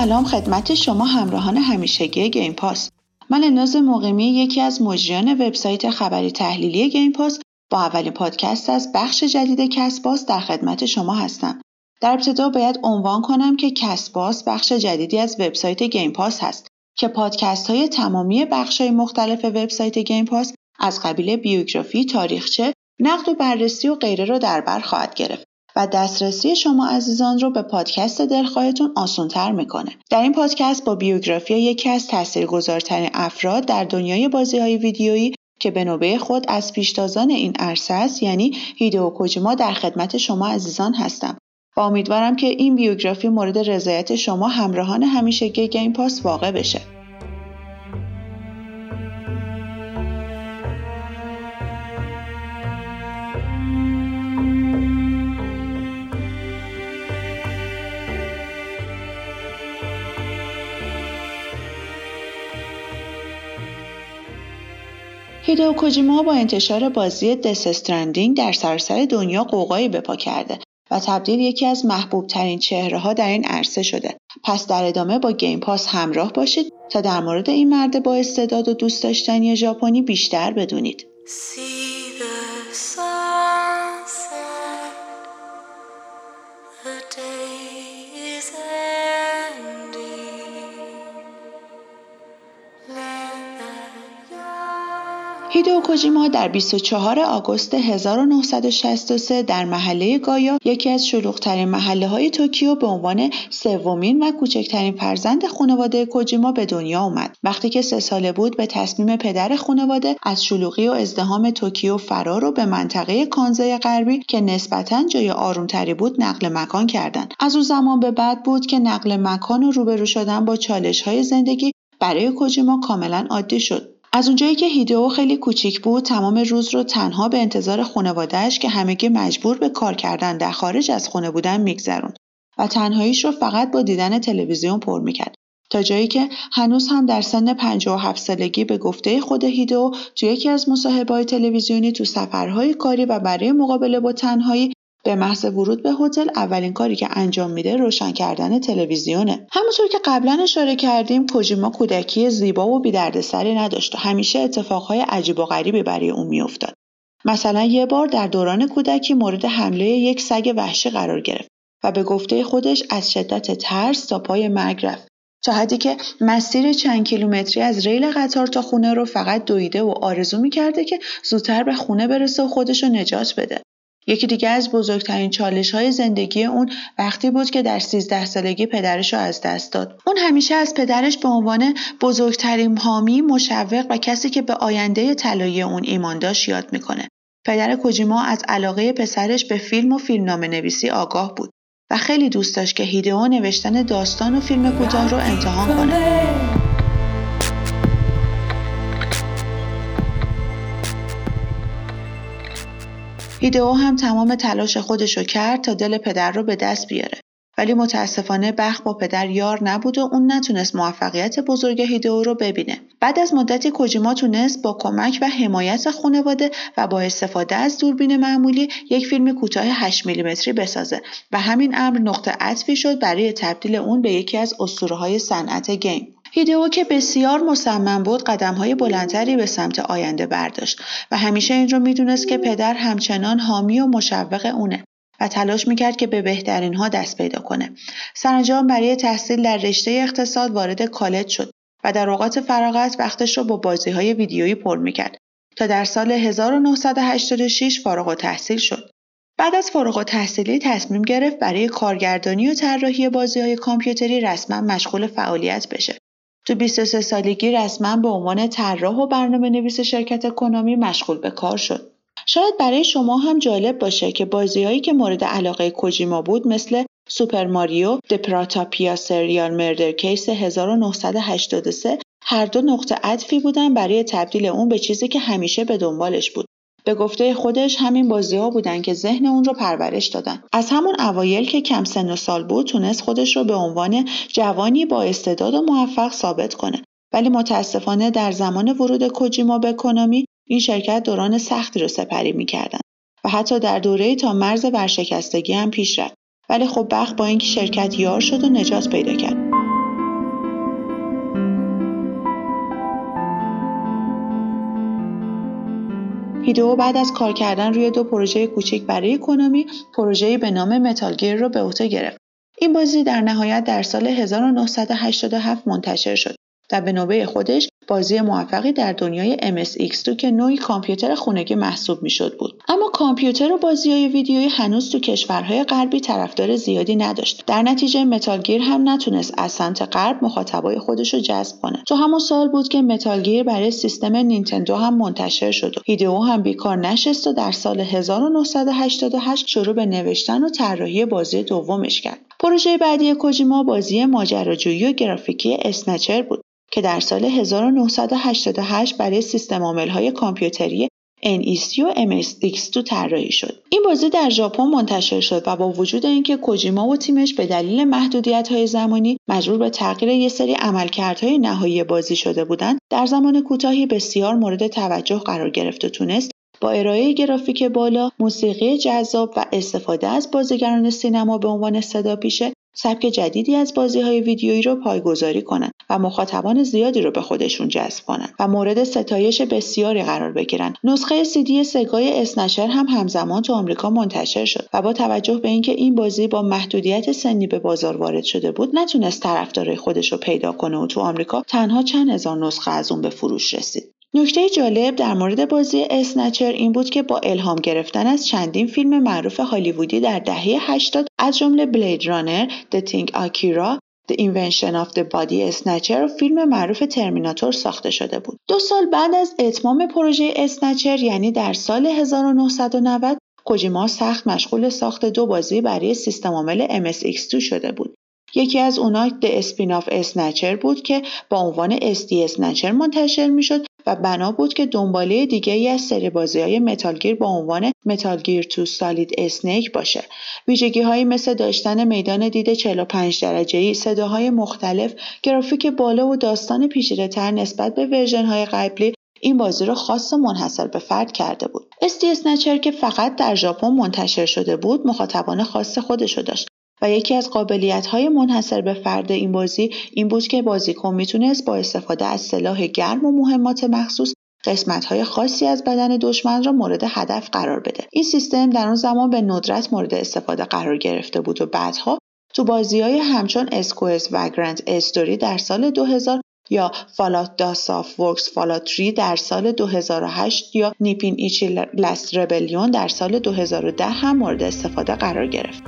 سلام خدمت شما همراهان همیشگی Game Pass من الناز مقیمی یکی از مجریان وبسایت خبری تحلیلی Game Pass با اولین پادکست از بخش جدید Cast Pass در خدمت شما هستم در ابتدا باید عنوان کنم که Cast Pass بخش جدیدی از وبسایت Game Pass هست که پادکست های تمامی بخش های مختلف وبسایت Game Pass از قبیل بیوگرافی، تاریخچه، نقد و بررسی و غیره را در بر خواهد گرفت. دسترسی شما عزیزان رو به پادکست دلخواهتون آسانتر می‌کنه. در این پادکست با بیوگرافی یکی از تاثیرگذارترین افراد در دنیای بازی های ویدیویی که به نوبه خود از پیشتازان این عرصه است یعنی هیدو کوجیما در خدمت شما عزیزان هستم و امیدوارم که این بیوگرافی مورد رضایت شما همراهان همیشه گیم پاس واقع بشه. هیدو کوجیما با انتشار بازی دس استرندینگ در سراسر دنیا قوقایی به پا کرده و تبدیل یکی از محبوب ترین چهره ها در این عرصه شده. پس در ادامه با گیم پاس همراه باشید تا در مورد این مرد با استعداد و دوست داشتنی ژاپنی بیشتر بدونید. هیدئو کوجیما در 24 آگوست 1963 در محله گایا یکی از شلوغترین محله های توکیو به عنوان سومین و کوچکترین فرزند خانواده کوجیما به دنیا آمد. وقتی که سه ساله بود به تصمیم پدر خانواده از شلوغی و ازدحام توکیو فرار و به منطقه کانسای غربی که نسبتا جای آرومتری بود نقل مکان کردند. از اون زمان به بعد بود که نقل مکان و روبرو شدن با چالش های زندگی برای کوجیما کاملا عادی شد. از اونجایی که هیدئو خیلی کوچیک بود تمام روز رو تنها به انتظار خانوادهش که همگی مجبور به کار کردن در خارج از خونه بودن میگذروند و تنهاییش رو فقط با دیدن تلویزیون پر می‌کرد. تا جایی که هنوز هم در سن 57 سالگی به گفته خود هیدو تو یکی از مصاحبه‌های تلویزیونی تو سفرهای کاری و برای مقابله با تنهایی به محض ورود به هتل اولین کاری که انجام میده روشن کردن تلویزیونه. همونطور که قبلا اشاره کردیم کوجیما کودکی زیبا و بیدردسری نداشت و همیشه اتفاقهای عجیب و غریبی برای اون میافتاد. مثلا یه بار در دوران کودکی مورد حمله یک سگ وحشی قرار گرفت و به گفته خودش از شدت ترس تا پای مرگ رفت. تا حدی که مسیر چند کیلومتری از ریل قطار تا خونه رو فقط دویده و آرزو می‌کرده که زودتر به خونه برسه و خودش رو نجات بده. یکی دیگه از بزرگترین چالش های زندگی اون وقتی بود که در 13 سالگی پدرش رو از دست داد. اون همیشه از پدرش به عنوان بزرگترین حامی، مشوق و کسی که به آینده طلایی اون ایمان داشت یاد می‌کنه. پدر کوجیما از علاقه پسرش به فیلم و فیلمنامه نویسی آگاه بود و خیلی دوست داشت که هیدئو نوشتن داستان و فیلم کوتاه رو امتحان کنه. هیدئو هم تمام تلاش خودش رو کرد تا دل پدر رو به دست بیاره. ولی متاسفانه بخ با پدر یار نبود و اون نتونست موفقیت بزرگ هیدئو رو ببینه. بعد از مدتی کوجیما تونست با کمک و حمایت خانواده و با استفاده از دوربین معمولی یک فیلم کوتاه 8 میلیمتری بسازه و همین امر نقطه عطفی شد برای تبدیل اون به یکی از اسطوره‌های صنعت گیم. هیدئو که بسیار مصمم بود قدمهای بلندتری به سمت آینده برداشت و همیشه این رو می‌دونست که پدر همچنان حامی و مشوق اونه و تلاش می‌کرد که به بهترین ها دست پیدا کنه. سرانجام برای تحصیل در رشته اقتصاد وارد کالج شد و در اوقات فراغت وقتش رو با بازی های ویدیویی پر می‌کرد تا در سال 1986 فارغ‌التحصیل شد. بعد از فارغ‌التحصیلی تصمیم گرفت برای کارگردانی و طراحی بازی های کامپیوتری رسما مشغول فعالیت بشه تو 23 سالگی رسما به عنوان طراح و برنامه نویس شرکت Konami مشغول به کار شد. شاید برای شما هم جالب باشه که بازیهایی که مورد علاقه کوجیما بود مثل Super Mario، The Portopia Serial Murder Case 1983 هر دو نقطه عطفی بودن برای تبدیل اون به چیزی که همیشه به دنبالش بود. به گفته خودش همین بازی ها بودن که ذهن اون رو پرورش دادن. از همون اوایل که کم سن و سال بود تونست خودش رو به عنوان جوانی با استعداد و موفق ثابت کنه. ولی متاسفانه در زمان ورود کوجیما به کنامی این شرکت دوران سختی رو سپری می‌کردن و حتی در دوره تا مرز ورشکستگی هم پیش رفت. ولی خب بخت با اینکه شرکت یار شد و نجات پیدا کرد. هیدئو بعد از کار کردن روی دو پروژه کوچک برای Konami پروژه‌ای به نام Metal Gear را به عهده گرفت. این بازی در نهایت در سال 1987 منتشر شد و به نوبه خودش بازی موفقی در دنیای MSX2 که نوعی کامپیوتر خونگی محسوب می‌شد بود. اما کامپیوتر و بازی های ویدیویی هنوز تو کشورهای غربی طرفدار زیادی نداشت. در نتیجه Metal Gear هم نتونست از سمت غرب مخاطبای خودش رو جذب کنه. تو همون سال بود که Metal Gear برای سیستم نینتندو هم منتشر شد و هیدئو هم بیکار نشست و در سال 1988 شروع به نوشتن و طراحی بازی دومش کرد. پروژه بعدی کوجیما بازی ماجراجویی و گرافیکی Snatcher بود. که در سال 1988 برای سیستم های کامپیوتری NEC و MSX2 طراحی شد. این بازی در ژاپن منتشر شد و با وجود اینکه کوجیما و تیمش به دلیل های زمانی مجبور به تغییر یک سری عملکردهای نهایی بازی شده بودند، در زمان کوتاهی بسیار مورد توجه قرار گرفت و تونست با ارائه گرافیک بالا، موسیقی جذاب و استفاده از بازیگران سینما به عنوان صدا پیشه سبک جدیدی از بازی های ویدیویی رو پایگذاری کنند و مخاطبان زیادی رو به خودشون جذب کنند و مورد ستایش بسیاری قرار بگیرند. نسخه سیدی سگای اسنشر هم همزمان تو آمریکا منتشر شد و با توجه به اینکه این بازی با محدودیت سنی به بازار وارد شده بود نتونست طرفدارای خودش رو پیدا کنه و تو آمریکا تنها چند هزار نسخه از اون به فروش رسید. نکته جالب در مورد بازی اسنچر این بود که با الهام گرفتن از چندین فیلم معروف هالیوودی در دهه 80 از جمله بلید رانر، The Thing Akira، The Invention of the Body Snatcher و فیلم معروف ترمیناتور ساخته شده بود. دو سال بعد از اتمام پروژه اسنچر یعنی در سال 1990 کوجیما سخت مشغول ساخت دو بازی برای سیستم عامل MSX2 شده بود. یکی از اونا the spin-off Snatcher بود که با عنوان SD Snatcher منتشر می‌شد و بنا بود که دنباله دیگه ای از سری بازی های Metal Gear با عنوان Metal Gear Two Solid Snake باشه. ویژگی هایی مثل داشتن میدان دید 45 درجه ای، صداهای مختلف، گرافیک بالا و داستان پیچیده تر نسبت به ورژن های قبلی این بازی رو خاص و منحصر به فرد کرده بود. استی اسنچر که فقط در ژاپن منتشر شده بود مخاطبان خاص خودشو داشت و یکی از های منحصر به فرد این بازی این بود که بازیکن می‌تونست با استفاده از سلاح گرم و مهمات مخصوص های خاصی از بدن دشمن را مورد هدف قرار بده این سیستم در آن زمان به ندرت مورد استفاده قرار گرفته بود و بعدها تو بازی های همچون اسکوئس و گرند استوری در سال 2000 یا Bethesda Softworks Fallout 3 در سال 2008 یا Nippon Ichi Last Rebellion در سال 2010 هم مورد استفاده قرار گرفت.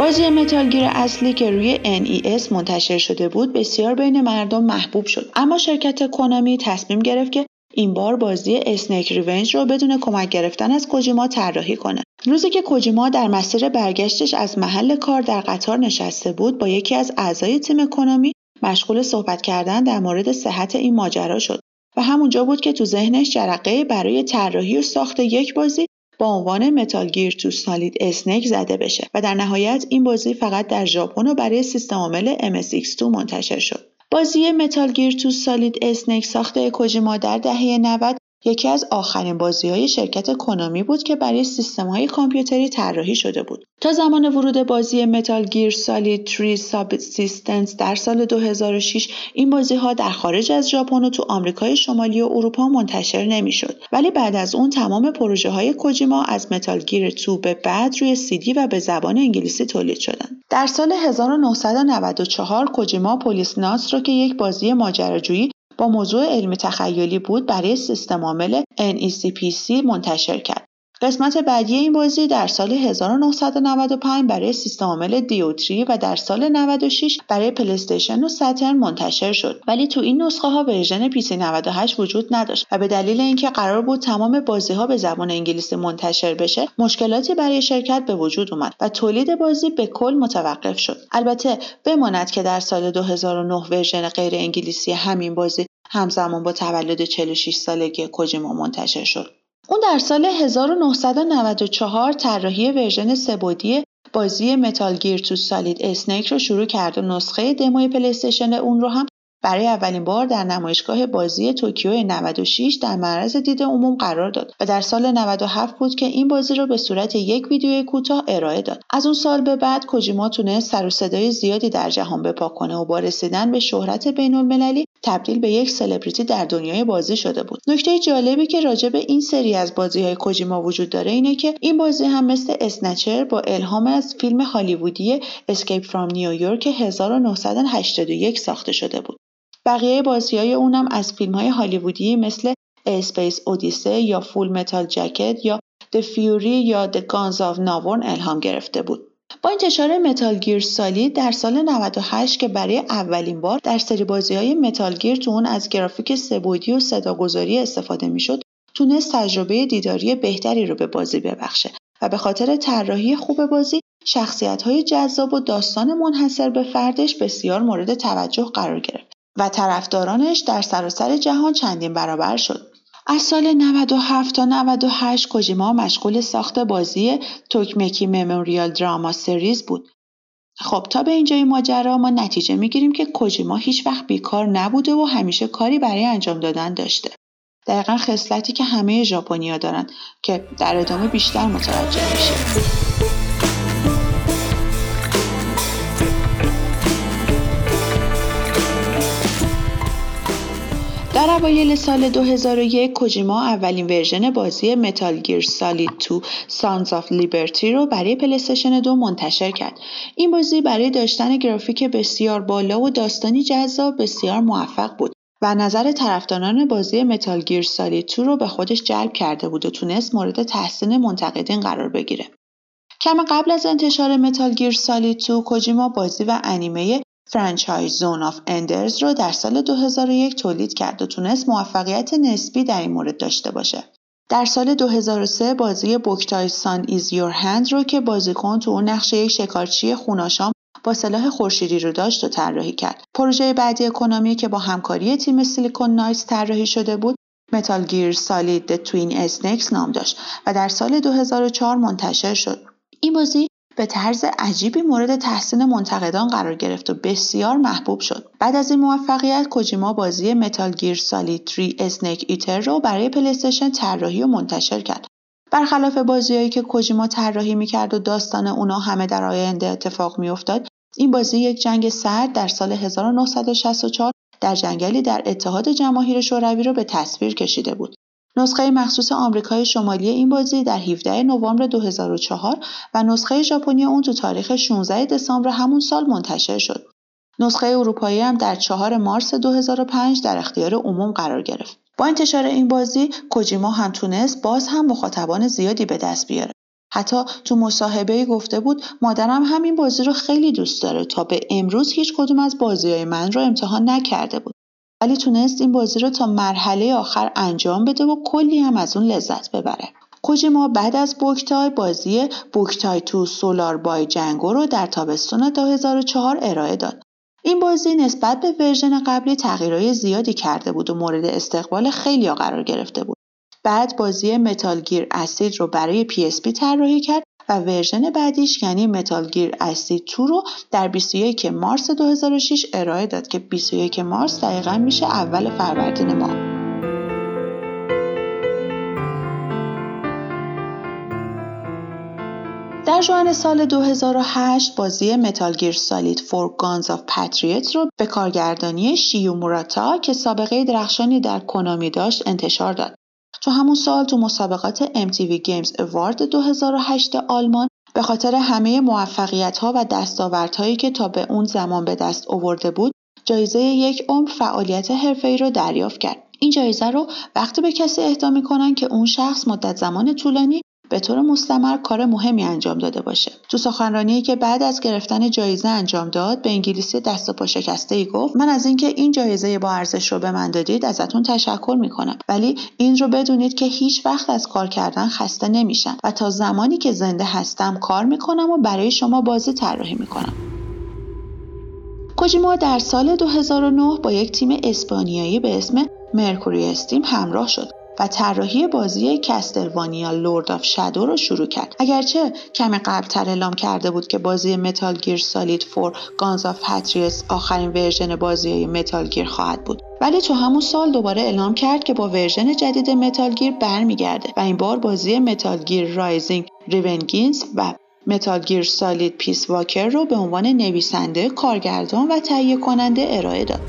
بازی Metal Gear اصلی که روی NES منتشر شده بود بسیار بین مردم محبوب شد. اما شرکت Konami تصمیم گرفت که این بار بازی Snake's Revenge رو بدون کمک گرفتن از کوجیما طراحی کنه. روزی که کوجیما در مسیر برگشتش از محل کار در قطار نشسته بود با یکی از اعضای تیم Konami مشغول صحبت کردن در مورد صحت این ماجرا شد. و همونجا بود که تو ذهنش جرقه برای طراحی و ساخت یک بازی با عنوان Metal Gear Two Solid Snake زده بشه و در نهایت این بازی فقط در ژاپن و برای سیستم عامل MSX2 منتشر شد. بازی Metal Gear Two Solid Snake ساخته کوجیما در دهه 90 یکی از آخرین بازی های شرکت Konami بود که برای سیستم های کامپیوتری طراحی شده بود. تا زمان ورود بازی Metal Gear Solid 3 Subsistence در سال 2006 این بازی ها در خارج از ژاپن و تو آمریکای شمالی و اروپا منتشر نمی‌شد. ولی بعد از اون تمام پروژه های کوجیما از Metal Gear 2 به بعد روی سیدی و به زبان انگلیسی تولید شدند. در سال 1994 کوجیما Policenauts را که یک بازی ماجراجویی با موضوع علمی تخیلی بود برای سیستم عامل NEC PC منتشر کرد. قسمت بعدی این بازی در سال 1995 برای سیستم عامل 3DO و در سال 96 برای PlayStation و Saturn منتشر شد ولی تو این نسخه ها ورژن PC 98 وجود نداشت و به دلیل اینکه قرار بود تمام بازی ها به زبان انگلیسی منتشر بشه مشکلاتی برای شرکت به وجود اومد و تولید بازی به کل متوقف شد البته بماند که در سال 2009 ورژن غیر انگلیسی همین بازی همزمان با تولد 46 سالگی کوجیما منتشر شد اون در سال 1994 طراحی ورژن سه‌بعدی بازی Metal Gear Two Solid Snake رو شروع کرد و نسخه دموی PlayStation اون رو هم برای اولین بار در نمایشگاه بازی توکیو 96 در معرض دید عموم قرار داد و در سال 97 بود که این بازی را به صورت یک ویدیوی کوتاه ارائه داد. از اون سال به بعد کوجیما تونست سر و صدای زیادی در جهان بپا کنه و با رسیدن به شهرت بین المللی تبدیل به یک سلبریتی در دنیای بازی شده بود. نکته جالبی که راجع به این سری از بازی های کوجیما وجود داره اینه که این بازی هم مثل Snatcher با الهام از فیلم هالیوودی Escape from New York 1981 ساخته شده بود. بقیه بازی های اونم از فیلم های هالیوودی مثل Space Odyssey یا Full Metal Jacket یا The Fury یا The Guns of Navarone الهام گرفته بود. با انتشار Metal Gear Solid در سال 98 که برای اولین بار در سری بازی های Metal Gear تو اون از گرافیک سه‌بعدی و صداگذاری استفاده می‌شد تونست تجربه دیداری بهتری رو به بازی ببخشه و به خاطر طراحی خوب بازی شخصیت های جذاب و داستان منحصر به فردش بسیار مورد توجه قرار گرفت و طرفدارانش در سراسر جهان چندین برابر شد. از سال 97 تا 98 کوجیما مشغول ساخت بازی توکمکی مموریال دراما سریز بود. خب تا به اینجای ماجرا ما نتیجه می‌گیریم که کوجیما هیچ وقت بیکار نبوده و همیشه کاری برای انجام دادن داشته. دقیقا خصلتی که همه ژاپنیا دارن که در ادامه بیشتر متوجه میشید. در اوایل سال 2001 کوجیما اولین ورژن بازی Metal Gear Solid 2 Sons of Liberty رو برای PlayStation دو منتشر کرد. این بازی برای داشتن گرافیک بسیار بالا و داستانی جذاب بسیار موفق بود و نظر طرفداران بازی Metal Gear Solid 2 رو به خودش جلب کرده بود و تونست مورد تحسین منتقدین قرار بگیره. کمی قبل از انتشار Metal Gear Solid 2 کوجیما بازی و انیمه franchise Zone of Enders رو در سال 2001 تولید کرد و تونست موفقیت نسبی در این مورد داشته باشه. در سال 2003 بازی Boktai Sun Is Your Hand رو که بازیکن تو اون نقش یک شکارچی خوناشام با سلاح خورشیدی رو داشت و طراحی کرد. پروژه بعدی کنامی که با همکاری تیم Silicon Knights طراحی شده بود Metal Gear Solid Twin Snakes نام داشت و در سال 2004 منتشر شد. این بازی به طرز عجیبی مورد تحسین منتقدان قرار گرفت و بسیار محبوب شد. بعد از این موفقیت کوجیما بازی Metal Gear Solid 3 Snake Eater رو برای PlayStation طراحی و منتشر کرد. برخلاف بازیهایی که کوجیما طراحی می‌کرد و داستان اونا همه در آینده اتفاق میافتاد این بازی یک جنگ سرد در سال 1964 در جنگلی در اتحاد جماهیر شوروی را به تصویر کشیده بود نسخه مخصوص آمریکای شمالی این بازی در 17 نوامبر 2004 و نسخه ژاپنی اون تو تاریخ 16 دسامبر همون سال منتشر شد. نسخه اروپایی هم در 4 مارس 2005 در اختیار عموم قرار گرفت. با انتشار این بازی کوجیما هم تونست باز هم مخاطبان زیادی به دست بیاره. حتی تو مصاحبه گفته بود مادرم همین بازی رو خیلی دوست داره تا به امروز هیچ کدوم از بازی های من رو امتحان نکرده بود. ولی تونست این بازی رو تا مرحله آخر انجام بده و کلی هم از اون لذت ببره. کوجیما بعد از بوکتای بازی بوکتای تو سولار بای جنگو رو در تابستون 2004 ارائه داد. این بازی نسبت به ورژن قبلی تغییرهای زیادی کرده بود و مورد استقبال خیلی قرار گرفته بود. بعد بازی Metal Gear Acid رو برای PSP طراحی کرد و ورژن بعدیش یعنی Metal Gear Acid 2 رو در 21 مارس 2006 ارائه داد که 21 مارس دقیقا میشه اول فروردین ماه در ژوئن سال 2008 بازی Metal Gear Solid Four Guns of Patriots رو به کارگردانی شویو موراتا که سابقه درخشانی در کنامی داشت انتشار داد. تو همون سال تو مسابقات MTV Games Award 2008 آلمان به خاطر همه موفقیت ها و دستاوردهایی که تا به اون زمان به دست آورده بود جایزه یک عمر فعالیت حرفه‌ای رو دریافت کرد. این جایزه رو وقتی به کسی اهدا می‌کنن که اون شخص مدت زمان طولانی به طور مستمر کار مهمی انجام داده باشه. تو سخنرانی که بعد از گرفتن جایزه انجام داد به انگلیسی دست و پا شکسته ای گفت من از اینکه این جایزه با ارزش رو به من دادید ازتون تشکر می‌کنم. ولی این رو بدونید که هیچ وقت از کار کردن خسته نمیشم و تا زمانی که زنده هستم کار می‌کنم و برای شما بازی طراحی می‌کنم. کوجیما در سال 2009 با یک تیم اسپانیایی به اسم MercurySteam همراه شد. و طراحی بازی Castlevania Lord of Shadow رو شروع کرد اگرچه کمی قبلتر اعلام کرده بود که بازی Metal Gear Solid Four Guns of Patriots آخرین ورژن بازی Metal Gear خواهد بود ولی تو همون سال دوباره اعلام کرد که با ورژن جدید Metal Gear برمیگرده و این بار بازی Metal Gear Rising Revengeance و Metal Gear Solid Peace Walker رو به عنوان نویسنده، کارگردان و تهیه کننده ارائه داد.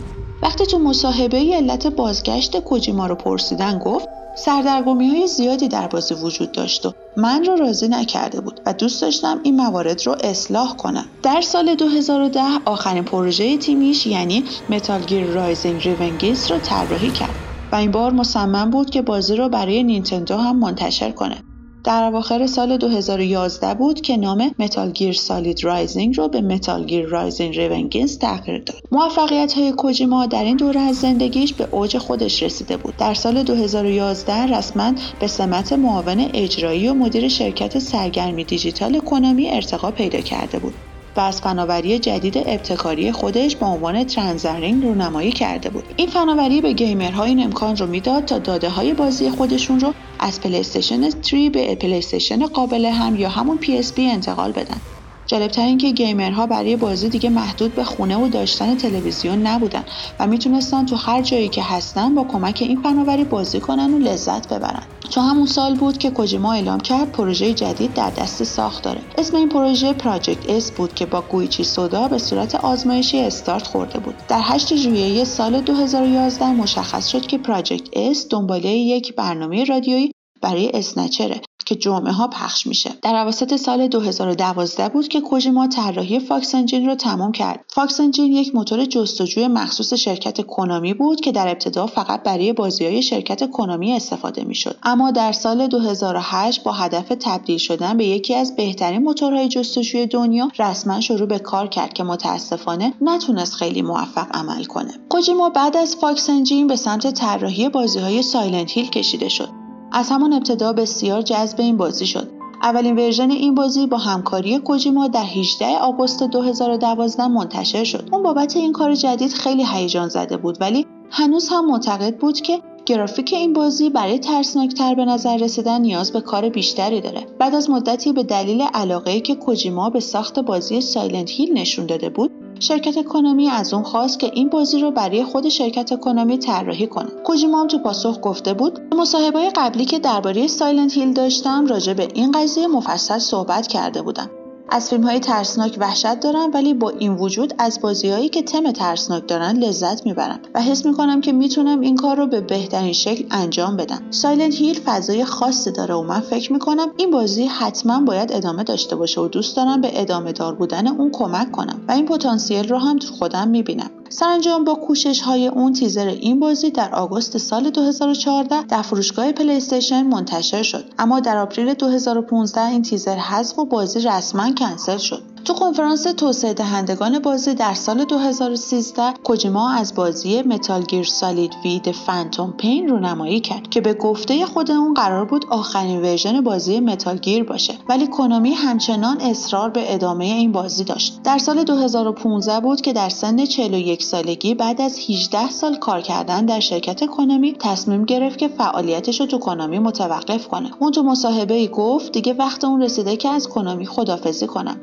وقتی تو مصاحبه علت بازگشت کوجیما رو پرسیدن گفت سردرگمی های زیادی در بازی وجود داشت و من رو راضی نکرده بود و دوست داشتم این موارد رو اصلاح کنم. در سال 2010 آخرین پروژه تیمیش یعنی Metal Gear Rising Revengeance رو طراحی کرد و این بار مصمم بود که بازی رو برای نینتندو هم منتشر کنه. در اواخر سال 2011 بود که نام Metal Gear Solid Rising رو به Metal Gear Rising Revengeance تغییر داد. موفقیت های کوجیما در این دوره از زندگیش به اوج خودش رسیده بود. در سال 2011 رسما به سمت معاون اجرایی و مدیر شرکت سرگرمی دیجیتال کنامی ارتقا پیدا کرده بود. و از فناوری جدید ابتکاری خودش به عنوان Transfarring رونمایی کرده بود. این فناوری به gamer ها این امکان رو می‌داد تا داده های بازی خودشون رو از PlayStation 3 به PlayStation قابل حمل یا همون PSP انتقال بدن. جالبتر این که gamer ها برای بازی دیگه محدود به خونه و داشتن تلویزیون نبودن و می‌تونستن تو هر جایی که هستن با کمک این فناوری بازی کنن و لذت ببرن. تو همون سال بود که کوجیما اعلام کرد پروژه جدید در دست ساخت داره. اسم این پروژه Project S بود که با گوئیچی سودا به صورت آزمایشی استارت خورده بود. در 8 ژوئیه سال 2011 مشخص شد که Project S دنباله یک برنامه رادیویی برای Snatcher ه. که جمعه ها پخش میشه. در اواسط سال 2012 بود که کوژیما طراحی Fox Engine رو تمام کرد. Fox Engine یک موتور جستجوی مخصوص شرکت کنامی بود که در ابتدا فقط برای بازی های شرکت کنامی استفاده می‌شد. اما در سال 2008 با هدف تبدیل شدن به یکی از بهترین موتورهای جستجوی دنیا رسما شروع به کار کرد که متاسفانه نتونست خیلی موفق عمل کنه. کوجیما بعد از Fox Engine به سمت طراحی بازی های Silent Hill کشیده شد. از همان ابتدا بسیار جذب این بازی شد. اولین ورژن این بازی با همکاری کوجیما در 18 آگوست 2012 منتشر شد. اون بابت این کار جدید خیلی هیجان زده بود ولی هنوز هم معتقد بود که گرافیک این بازی برای ترسناکتر به نظر رسیدن نیاز به کار بیشتری داره. بعد از مدتی به دلیل علاقه که کوجیما به ساخت بازی Silent Hill نشون داده بود شرکت کنامی از اون خواست که این بازی رو برای خود شرکت کنامی طراحی کنه. کوجیما هم تو پاسخ گفته بود مصاحبه قبلی که درباره Silent Hill داشتم راجع به این قضیه مفصل صحبت کرده بودم. از فیلم های ترسناک وحشت دارم ولی با این وجود از بازیهایی که تم ترسناک دارن لذت می‌برم و حس می‌کنم که می‌تونم این کار رو به بهترین شکل انجام بدم. Silent Hill فضای خاصی داره و من فکر می‌کنم این بازی حتما باید ادامه داشته باشه و دوست دارم به ادامه دار بودن اون کمک کنم و این پتانسیل رو هم تو خودم می‌بینم. سرانجام با کوشش های اون تیزر این بازی در آگوست سال 2014 در فروشگاه PlayStation منتشر شد. اما در آپریل 2015 این تیزر حذف و بازی رسما کنسل شد. تو کنفرانس توسعه دهندگان بازی در سال 2013 کوجیما از بازی Metal Gear Solid V The Phantom Pain رونمایی کرد که به گفته خود اون قرار بود آخرین ورژن بازی Metal Gear باشه. ولی کنامی همچنان اصرار به ادامه این بازی داشت. در سال 2015 بود که در سن 41 سالگی بعد از 18 سال کار کردن در شرکت کنامی تصمیم گرفت که فعالیتش رو تو کنامی متوقف کنه. اون تو مصاحبه ای گفت دیگه وقت اون رسیده که از کنامی خدافظی کنم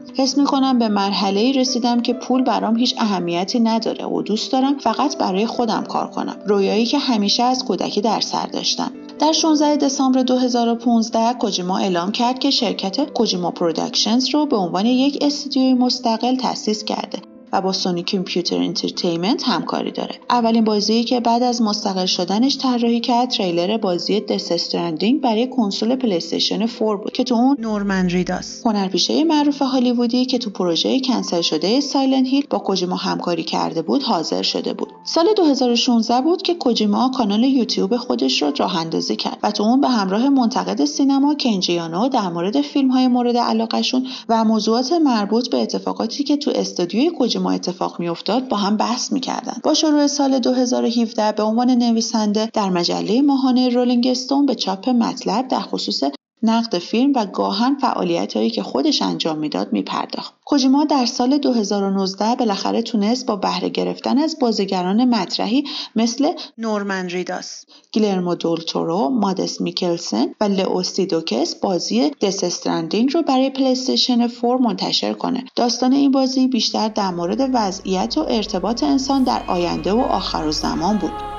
کنم به مرحله ای رسیدم که پول برام هیچ اهمیتی نداره و دوست دارم فقط برای خودم کار کنم. رویایی که همیشه از کودکی در سر داشتم. در 16 دسامبر 2015 کوجیما اعلام کرد که شرکت Kojima Productions رو به عنوان یک استودیوی مستقل تأسیس کرده. و با Sony Computer Entertainment همکاری داره. اولین بازی که بعد از مستقل شدنش طراحی کرد تریلر بازی Death Stranding برای کنسول PlayStation 4 بود که تو اون نورمن ریداس هنرپیشه معروف هالیوودی که تو پروژه کنسل شده Silent Hill با کوجیما همکاری کرده بود حاضر شده بود. سال 2016 بود که کوجیما کانال یوتیوب خودش رو راه اندازی کرد و تو اون به همراه منتقد سینما کنجیانو در مورد فیلم های مورد علاقهشون و موضوعات مربوط به اتفاقاتی که تو استودیوی کوجیما ما اتفاق میافتاد با هم بحث می‌کردن. با شروع سال 2017 به عنوان نویسنده در مجله ماهانه Rolling Stone به چاپ مطلب در خصوص نقد فیلم و گاهاً فعالیتهایی که خودش انجام می‌داد میپرداخت کوجیما در سال 2019 بالاخره تونست با بهره گرفتن از بازیگران مطرحی مثل نورمن ریداس، گیلرمو دولتورو، مادس میکلسن و لئو سیدوکس بازی Death Stranding رو برای PlayStation 4 منتشر کنه. داستان این بازی بیشتر در مورد وضعیت و ارتباط انسان در آینده و آخر زمان بود.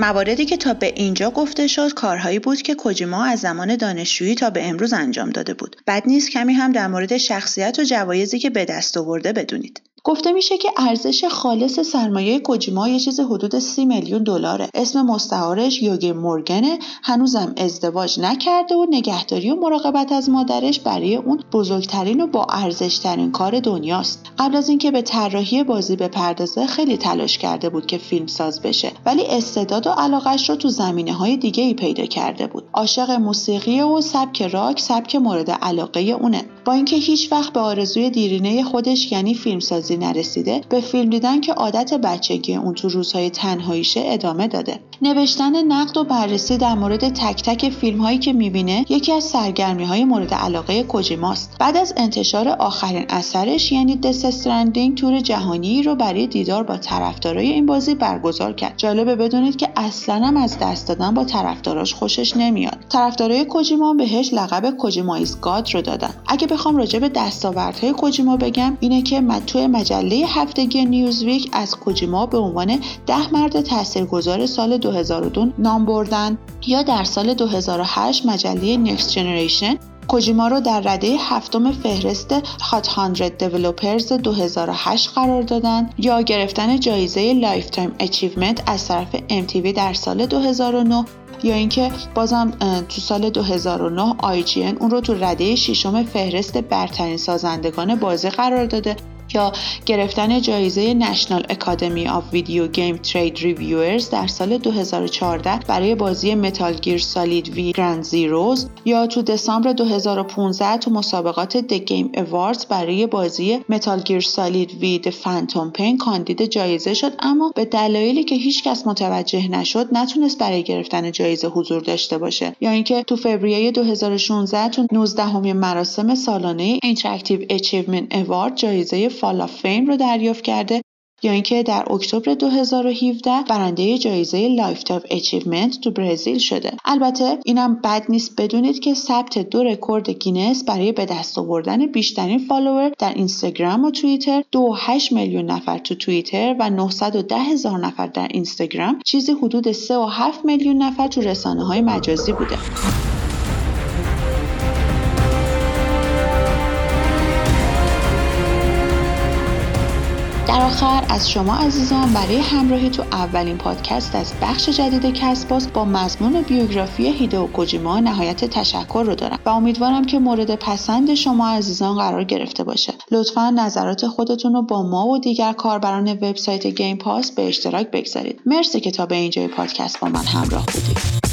مواردی که تا به اینجا گفته شد کارهایی بود که کوجیما از زمان دانشجویی تا به امروز انجام داده بود. بد نیست کمی هم در مورد شخصیت و جوایزی که به دست آورده بدونید. گفته میشه که ارزش خالص سرمایه کوجیما یه چیز حدود سی میلیون دلاره. اسم مستعارش یوگی مورگنه. هنوزم ازدواج نکرده و نگهداری و مراقبت از مادرش برای اون بزرگترین و با ارزشترین کار دنیاست. قبل از اینکه به طراحی بازی بپردازه خیلی تلاش کرده بود که فیلم ساز بشه ولی استعداد و علاقش رو تو زمینه های دیگه ای پیدا کرده بود. عاشق موسیقی و سبک راک سبک مورد علاقه اونه. با اینکه هیچ وقت به آرزوی دیرینه خودش یعنی فیلمسازی نرسیده به فیلم دیدن که عادت بچگی اون تو روزهای تنهاییشه ادامه داده. نوشتن نقد و بررسی در مورد تک تک فیلم هایی که می‌بینه یکی از سرگرمی های مورد علاقه کوجیماست. بعد از انتشار آخرین اثرش یعنی دس استرندینگ تور جهانی رو برای دیدار با طرفدارای این بازی برگزار کرد. جالبه بدونید که اصلا هم از دست دادن با طرفداراش خوشش نمیاد. طرفدارای کوجیما بهش لقب کوجیمایز گاد رو دادن. اگه بخوام راجع به دستاوردهای کوجیما بگم اینه که توی مجله هفتگی نیوزویک از کوجیما به عنوان ده مرد تاثیرگذار سال 2002 نام بردن یا در سال 2008 مجله Next Generation کوجیما رو در رده هفتم فهرست Hot 100 Developers 2008 قرار دادن یا گرفتن جایزه Lifetime Achievement از طرف MTV در سال 2009 یا اینکه بازم تو سال 2009 IGN اون رو تو رده ششم فهرست برترین سازندگان بازی قرار داده. یا گرفتن جایزه National Academy of Video Game Trade Reviewers در سال 2014 برای بازی Metal Gear Solid V Ground Zeroes یا تو دسامبر 2015 تو مسابقات The Game Awards برای بازی Metal Gear Solid V The Phantom Pain کاندید جایزه شد اما به دلایلی که هیچکس متوجه نشد نتونست برای گرفتن جایزه حضور داشته باشه. یا اینکه تو فوریه 2016 تو 19 مراسم سالانه Interactive Achievement Award جایزه Hall of Fame رو دریافت کرده یا اینکه در اکتبر 2017 برنده جایزه Lifetime Achievement تو برزیل شده. البته اینم بد نیست بدونید که ثبت دو رکورد گینس برای به دست آوردن بیشترین follower در Instagram و توییتر 2.8 میلیون نفر تو توییتر و 910 هزار نفر در Instagram چیزی حدود 3.7 میلیون نفر تو رسانه های مجازی بوده. در آخر از شما عزیزان برای همراهی تو اولین پادکست از بخش جدید کسباس با مضمون بیوگرافی هیدو کوجیما نهایت تشکر رو دارم و امیدوارم که مورد پسند شما عزیزان قرار گرفته باشه. لطفا نظرات خودتون رو با ما و دیگر کاربران وبسایت گیم پاس به اشتراک بگذارید. مرسی که تا به اینجای پادکست با من همراه بودید.